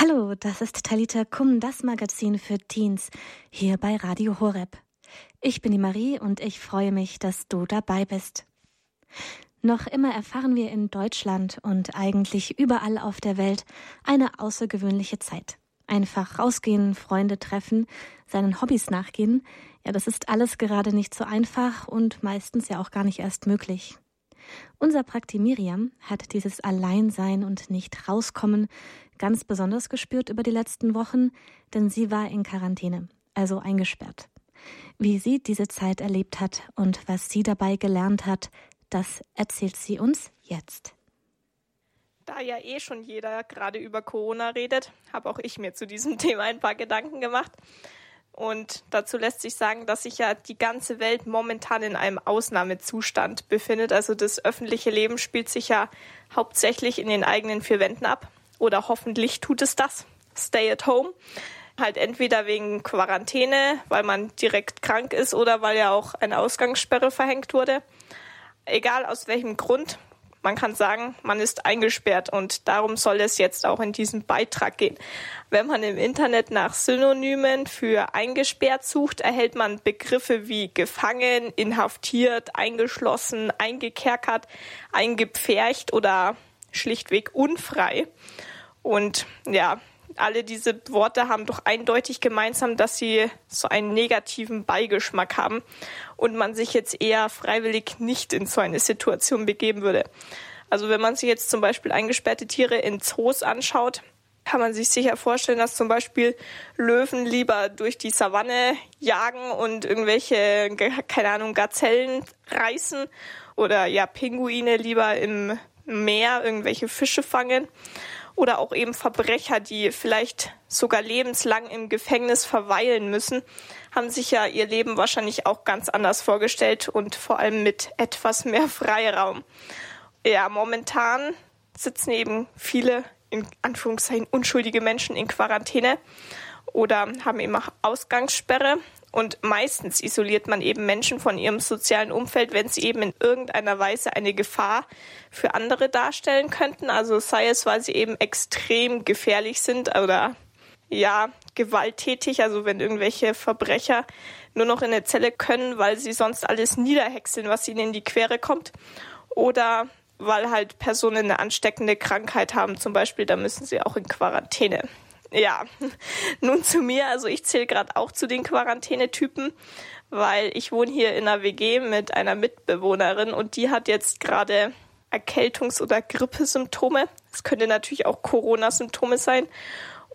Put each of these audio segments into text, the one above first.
Hallo, das ist Talita Kum, das Magazin für Teens, hier bei Radio Horeb. Ich bin die Marie und ich freue mich, dass du dabei bist. Noch immer erfahren wir in Deutschland und eigentlich überall auf der Welt eine außergewöhnliche Zeit. Einfach rausgehen, Freunde treffen, seinen Hobbys nachgehen, ja, das ist alles gerade nicht so einfach und meistens ja auch gar nicht erst möglich. Unser Prakti Miriam hat dieses Alleinsein und nicht rauskommen ganz besonders gespürt über die letzten Wochen, denn sie war in Quarantäne, also eingesperrt. Wie sie diese Zeit erlebt hat und was sie dabei gelernt hat, das erzählt sie uns jetzt. Da ja eh schon jeder gerade über Corona redet, habe auch ich mir zu diesem Thema ein paar Gedanken gemacht. Und dazu lässt sich sagen, dass sich ja die ganze Welt momentan in einem Ausnahmezustand befindet. Also das öffentliche Leben spielt sich ja hauptsächlich in den eigenen vier Wänden ab. Oder hoffentlich tut es das. Stay at home. Halt entweder wegen Quarantäne, weil man direkt krank ist oder weil ja auch eine Ausgangssperre verhängt wurde. Egal aus welchem Grund, man kann sagen, man ist eingesperrt und darum soll es jetzt auch in diesem Beitrag gehen. Wenn man im Internet nach Synonymen für eingesperrt sucht, erhält man Begriffe wie gefangen, inhaftiert, eingeschlossen, eingekerkert, eingepfercht oder schlichtweg unfrei. Und ja, alle diese Worte haben doch eindeutig gemeinsam, dass sie so einen negativen Beigeschmack haben und man sich jetzt eher freiwillig nicht in so eine Situation begeben würde. Also wenn man sich jetzt zum Beispiel eingesperrte Tiere in Zoos anschaut, kann man sich sicher vorstellen, dass zum Beispiel Löwen lieber durch die Savanne jagen und irgendwelche, keine Ahnung, Gazellen reißen oder ja, Pinguine lieber im Meer irgendwelche Fische fangen oder auch eben Verbrecher, die vielleicht sogar lebenslang im Gefängnis verweilen müssen, haben sich ja ihr Leben wahrscheinlich auch ganz anders vorgestellt und vor allem mit etwas mehr Freiraum. Ja, momentan sitzen eben viele in Anführungszeichen unschuldige Menschen in Quarantäne oder haben eben auch Ausgangssperre. Und meistens isoliert man eben Menschen von ihrem sozialen Umfeld, wenn sie eben in irgendeiner Weise eine Gefahr für andere darstellen könnten. Also sei es, weil sie eben extrem gefährlich sind oder ja, gewalttätig, also wenn irgendwelche Verbrecher nur noch in eine Zelle können, weil sie sonst alles niederhäckseln, was ihnen in die Quere kommt. Oder weil halt Personen eine ansteckende Krankheit haben, zum Beispiel, da müssen sie auch in Quarantäne. Ja, nun zu mir. Also ich zähle gerade auch zu den Quarantänetypen, weil ich wohne hier in einer WG mit einer Mitbewohnerin und die hat jetzt gerade Erkältungs- oder Grippesymptome. Es könnte natürlich auch Corona-Symptome sein.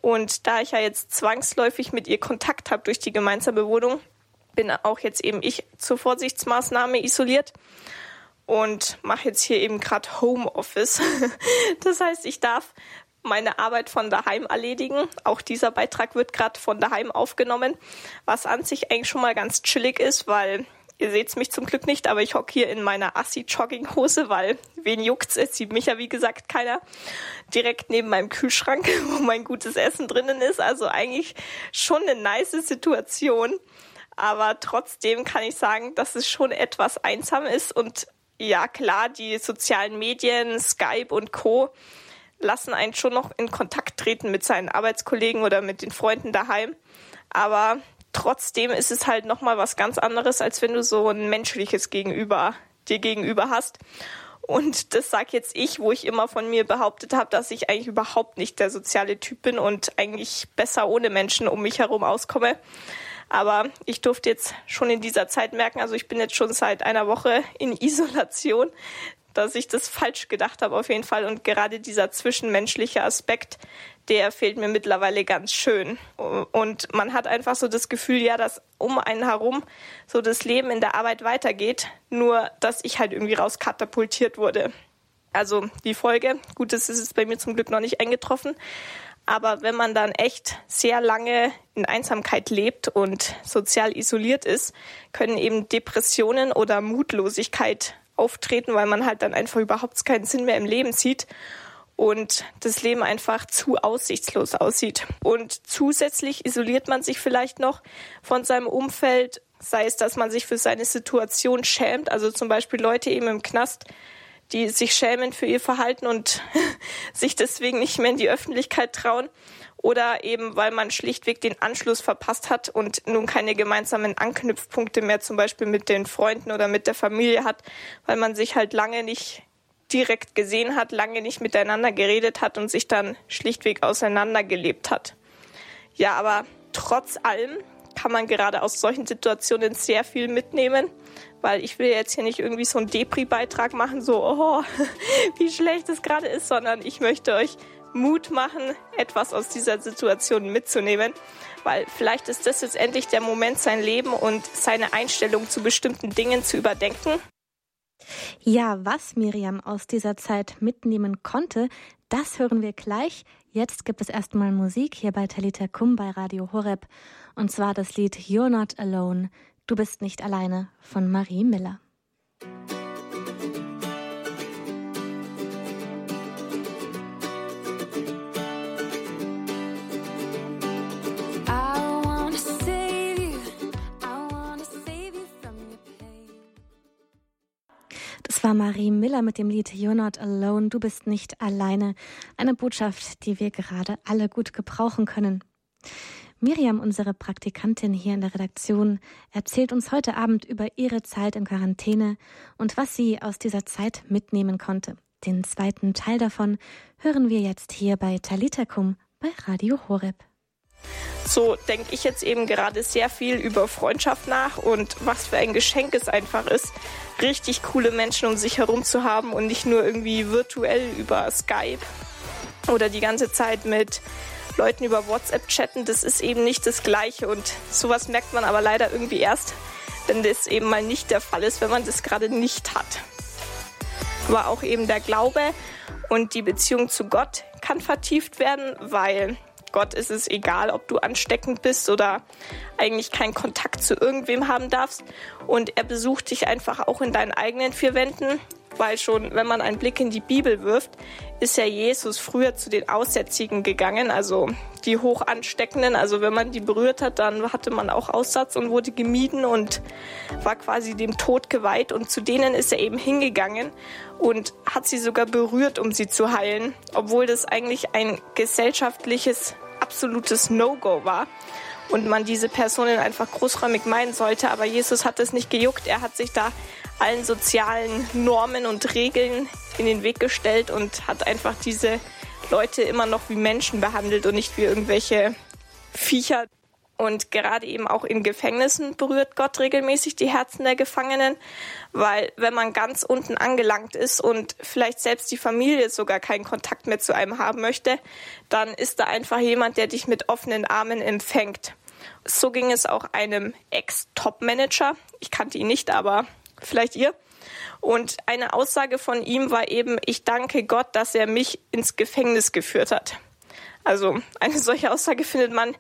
Und da ich ja jetzt zwangsläufig mit ihr Kontakt habe durch die gemeinsame Wohnung, bin auch jetzt eben ich zur Vorsichtsmaßnahme isoliert und mache jetzt hier eben gerade Homeoffice. Das heißt, ich darf meine Arbeit von daheim erledigen. Auch dieser Beitrag wird gerade von daheim aufgenommen, was an sich eigentlich schon mal ganz chillig ist, weil ihr seht's mich zum Glück nicht, aber ich hocke hier in meiner Assi-Jogginghose, weil wen juckt's? Es sieht mich ja wie gesagt keiner. Direkt neben meinem Kühlschrank, wo mein gutes Essen drinnen ist. Also eigentlich schon eine nice Situation. Aber trotzdem kann ich sagen, dass es schon etwas einsam ist und ja klar, die sozialen Medien, Skype und Co lassen einen schon noch in Kontakt treten mit seinen Arbeitskollegen oder mit den Freunden daheim. Aber trotzdem ist es halt nochmal was ganz anderes, als wenn du so ein menschliches Gegenüber dir gegenüber hast. Und das sag jetzt ich, wo ich immer von mir behauptet habe, dass ich eigentlich überhaupt nicht der soziale Typ bin und eigentlich besser ohne Menschen um mich herum auskomme. Aber ich durfte jetzt schon in dieser Zeit merken, also ich bin jetzt schon seit einer Woche in Isolation dass ich das falsch gedacht habe auf jeden Fall. Und gerade dieser zwischenmenschliche Aspekt, der fehlt mir mittlerweile ganz schön. Und man hat einfach so das Gefühl, ja, dass um einen herum so das Leben in der Arbeit weitergeht, nur dass ich halt irgendwie rauskatapultiert wurde. Also die Folge, gut, das ist jetzt bei mir zum Glück noch nicht eingetroffen, aber wenn man dann echt sehr lange in Einsamkeit lebt und sozial isoliert ist, können eben Depressionen oder Mutlosigkeit auftreten, weil man halt dann einfach überhaupt keinen Sinn mehr im Leben sieht und das Leben einfach zu aussichtslos aussieht. Und zusätzlich isoliert man sich vielleicht noch von seinem Umfeld, sei es, dass man sich für seine Situation schämt, also zum Beispiel Leute eben im Knast, die sich schämen für ihr Verhalten und sich deswegen nicht mehr in die Öffentlichkeit trauen oder eben weil man schlichtweg den Anschluss verpasst hat und nun keine gemeinsamen Anknüpfpunkte mehr zum Beispiel mit den Freunden oder mit der Familie hat, weil man sich halt lange nicht direkt gesehen hat, lange nicht miteinander geredet hat und sich dann schlichtweg auseinandergelebt hat. Ja, aber trotz allem kann man gerade aus solchen Situationen sehr viel mitnehmen, weil ich will jetzt hier nicht irgendwie so einen Depri-Beitrag machen, so, oh, wie schlecht es gerade ist, sondern ich möchte euch Mut machen, etwas aus dieser Situation mitzunehmen, weil vielleicht ist das jetzt endlich der Moment, sein Leben und seine Einstellung zu bestimmten Dingen zu überdenken. Ja, was Miriam aus dieser Zeit mitnehmen konnte, das hören wir gleich. Jetzt gibt es erstmal Musik hier bei Talita Kum bei Radio Horeb und zwar das Lied You're Not Alone, Du bist nicht alleine von Marie Miller. War Marie Miller mit dem Lied You're Not Alone, du bist nicht alleine. Eine Botschaft, die wir gerade alle gut gebrauchen können. Miriam, unsere Praktikantin hier in der Redaktion, erzählt uns heute Abend über ihre Zeit in Quarantäne und was sie aus dieser Zeit mitnehmen konnte. Den zweiten Teil davon hören wir jetzt hier bei Talitakum bei Radio Horeb. So denke ich jetzt eben gerade sehr viel über Freundschaft nach und was für ein Geschenk es einfach ist, richtig coole Menschen um sich herum zu haben und nicht nur irgendwie virtuell über Skype oder die ganze Zeit mit Leuten über WhatsApp chatten. Das ist eben nicht das Gleiche und sowas merkt man aber leider irgendwie erst, wenn das eben mal nicht der Fall ist, wenn man das gerade nicht hat. Aber auch eben der Glaube und die Beziehung zu Gott kann vertieft werden, weil Gott ist es egal, ob du ansteckend bist oder eigentlich keinen Kontakt zu irgendwem haben darfst. Und er besucht dich einfach auch in deinen eigenen vier Wänden, weil schon, wenn man einen Blick in die Bibel wirft, ist ja Jesus früher zu den Aussätzigen gegangen, also die hoch ansteckenden. Also wenn man die berührt hat, dann hatte man auch Aussatz und wurde gemieden und war quasi dem Tod geweiht. Und zu denen ist er eben hingegangen und hat sie sogar berührt, um sie zu heilen, obwohl das eigentlich ein gesellschaftliches absolutes No-Go war und man diese Personen einfach großräumig meinen sollte. Aber Jesus hat es nicht gejuckt. Er hat sich da allen sozialen Normen und Regeln in den Weg gestellt und hat einfach diese Leute immer noch wie Menschen behandelt und nicht wie irgendwelche Viecher. Und gerade eben auch in Gefängnissen berührt Gott regelmäßig die Herzen der Gefangenen, weil wenn man ganz unten angelangt ist und vielleicht selbst die Familie sogar keinen Kontakt mehr zu einem haben möchte, dann ist da einfach jemand, der dich mit offenen Armen empfängt. So ging es auch einem Ex-Top-Manager. Ich kannte ihn nicht, aber vielleicht ihr. Und eine Aussage von ihm war eben, ich danke Gott, dass er mich ins Gefängnis geführt hat. Also eine solche Aussage findet man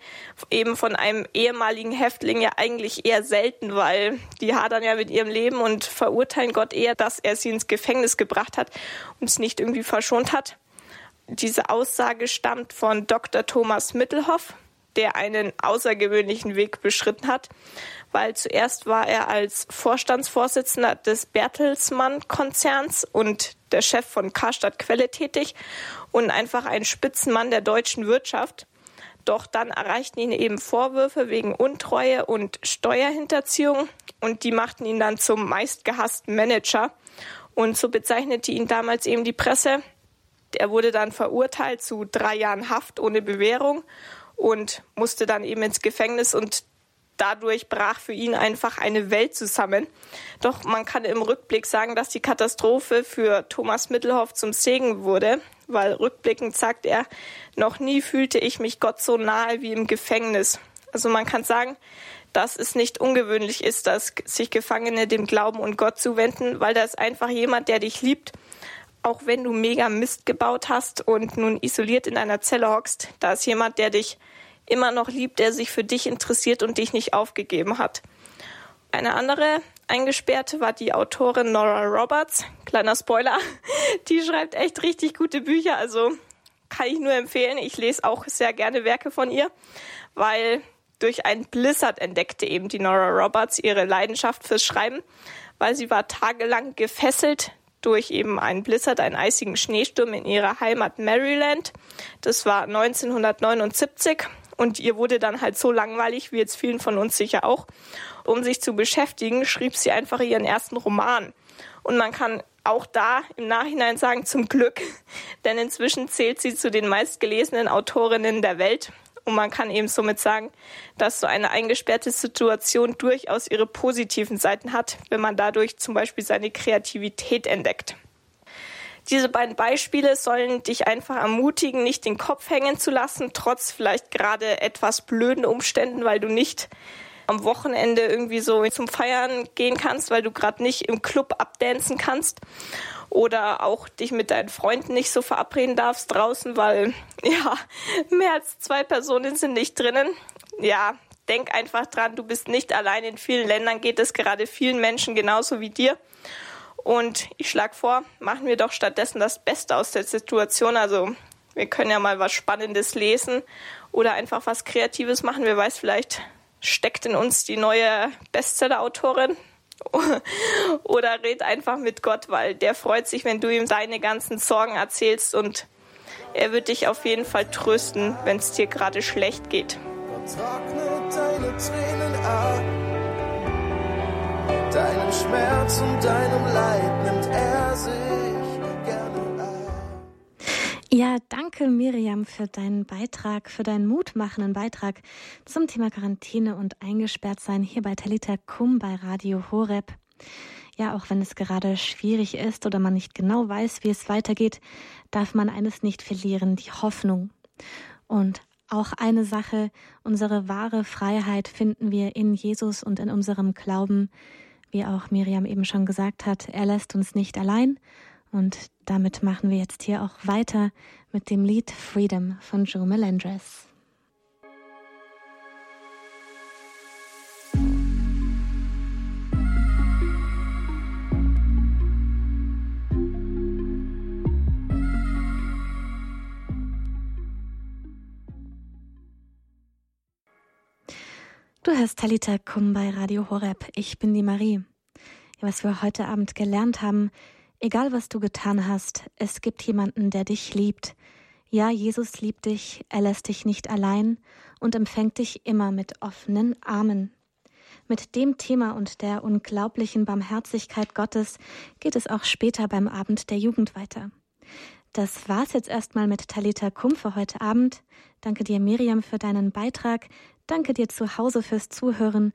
eben von einem ehemaligen Häftling ja eigentlich eher selten, weil die hadern ja mit ihrem Leben und verurteilen Gott eher, dass er sie ins Gefängnis gebracht hat und es nicht irgendwie verschont hat. Diese Aussage stammt von Dr. Thomas Mittelhoff, der einen außergewöhnlichen Weg beschritten hat, weil zuerst war er als Vorstandsvorsitzender des Bertelsmann-Konzerns und der Chef von Karstadt Quelle tätig und einfach ein Spitzenmann der deutschen Wirtschaft. Doch dann erreichten ihn eben Vorwürfe wegen Untreue und Steuerhinterziehung und die machten ihn dann zum meistgehassten Manager. Und so bezeichnete ihn damals eben die Presse. Er wurde dann verurteilt zu drei Jahren Haft ohne Bewährung und musste dann eben ins Gefängnis und dadurch brach für ihn einfach eine Welt zusammen. Doch man kann im Rückblick sagen, dass die Katastrophe für Thomas Mittelhoff zum Segen wurde, weil rückblickend sagt er, noch nie fühlte ich mich Gott so nahe wie im Gefängnis. Also man kann sagen, dass es nicht ungewöhnlich ist, dass sich Gefangene dem Glauben und Gott zuwenden, weil da ist einfach jemand, der dich liebt, auch wenn du mega Mist gebaut hast und nun isoliert in einer Zelle hockst, da ist jemand, der dich immer noch liebt, der sich für dich interessiert und dich nicht aufgegeben hat. Eine andere Eingesperrte war die Autorin Nora Roberts. Kleiner Spoiler, die schreibt echt richtig gute Bücher, also kann ich nur empfehlen. Ich lese auch sehr gerne Werke von ihr, weil durch ein Blizzard entdeckte eben die Nora Roberts ihre Leidenschaft fürs Schreiben, weil sie war tagelang gefesselt durch eben einen Blizzard, einen eisigen Schneesturm in ihrer Heimat Maryland. Das war 1979 und ihr wurde dann halt so langweilig, wie jetzt vielen von uns sicher auch. Um sich zu beschäftigen, schrieb sie einfach ihren ersten Roman. Und man kann auch da im Nachhinein sagen, zum Glück, denn inzwischen zählt sie zu den meistgelesenen Autorinnen der Welt. Und man kann eben somit sagen, dass so eine eingesperrte Situation durchaus ihre positiven Seiten hat, wenn man dadurch zum Beispiel seine Kreativität entdeckt. Diese beiden Beispiele sollen dich einfach ermutigen, nicht den Kopf hängen zu lassen, trotz vielleicht gerade etwas blöden Umständen, weil du nicht am Wochenende irgendwie so zum Feiern gehen kannst, weil du gerade nicht im Club abdancen kannst oder auch dich mit deinen Freunden nicht so verabreden darfst draußen, weil ja, mehr als zwei Personen sind nicht drinnen. Ja, denk einfach dran, du bist nicht allein. In vielen Ländern geht es gerade vielen Menschen genauso wie dir. Und ich schlage vor, machen wir doch stattdessen das Beste aus der Situation. Also wir können ja mal was Spannendes lesen oder einfach was Kreatives machen. Wer weiß, vielleicht steckt in uns die neue Bestseller-Autorin oder red einfach mit Gott, weil der freut sich, wenn du ihm deine ganzen Sorgen erzählst und er wird dich auf jeden Fall trösten, wenn es dir gerade schlecht geht. Gott trocknet deine Tränen ab. Deinen Schmerz und deinem Leid nimmt er sich. Ja, danke Miriam für deinen Beitrag, für deinen mutmachenden Beitrag zum Thema Quarantäne und Eingesperrtsein hier bei Talita Kum bei Radio Horeb. Ja, auch wenn es gerade schwierig ist oder man nicht genau weiß, wie es weitergeht, darf man eines nicht verlieren, die Hoffnung. Und auch eine Sache, unsere wahre Freiheit finden wir in Jesus und in unserem Glauben. Wie auch Miriam eben schon gesagt hat, er lässt uns nicht allein und damit machen wir jetzt hier auch weiter mit dem Lied Freedom von Joe Melendres. Du hörst Talita Kum bei Radio Horeb. Ich bin die Marie. Was wir heute Abend gelernt haben, Egal was du getan hast, es gibt jemanden, der dich liebt. Ja, Jesus liebt dich, er lässt dich nicht allein und empfängt dich immer mit offenen Armen. Mit dem Thema und der unglaublichen Barmherzigkeit Gottes geht es auch später beim Abend der Jugend weiter. Das war's jetzt erstmal mit Talita Kum für heute Abend. Danke dir, Miriam, für deinen Beitrag. Danke dir zu Hause fürs Zuhören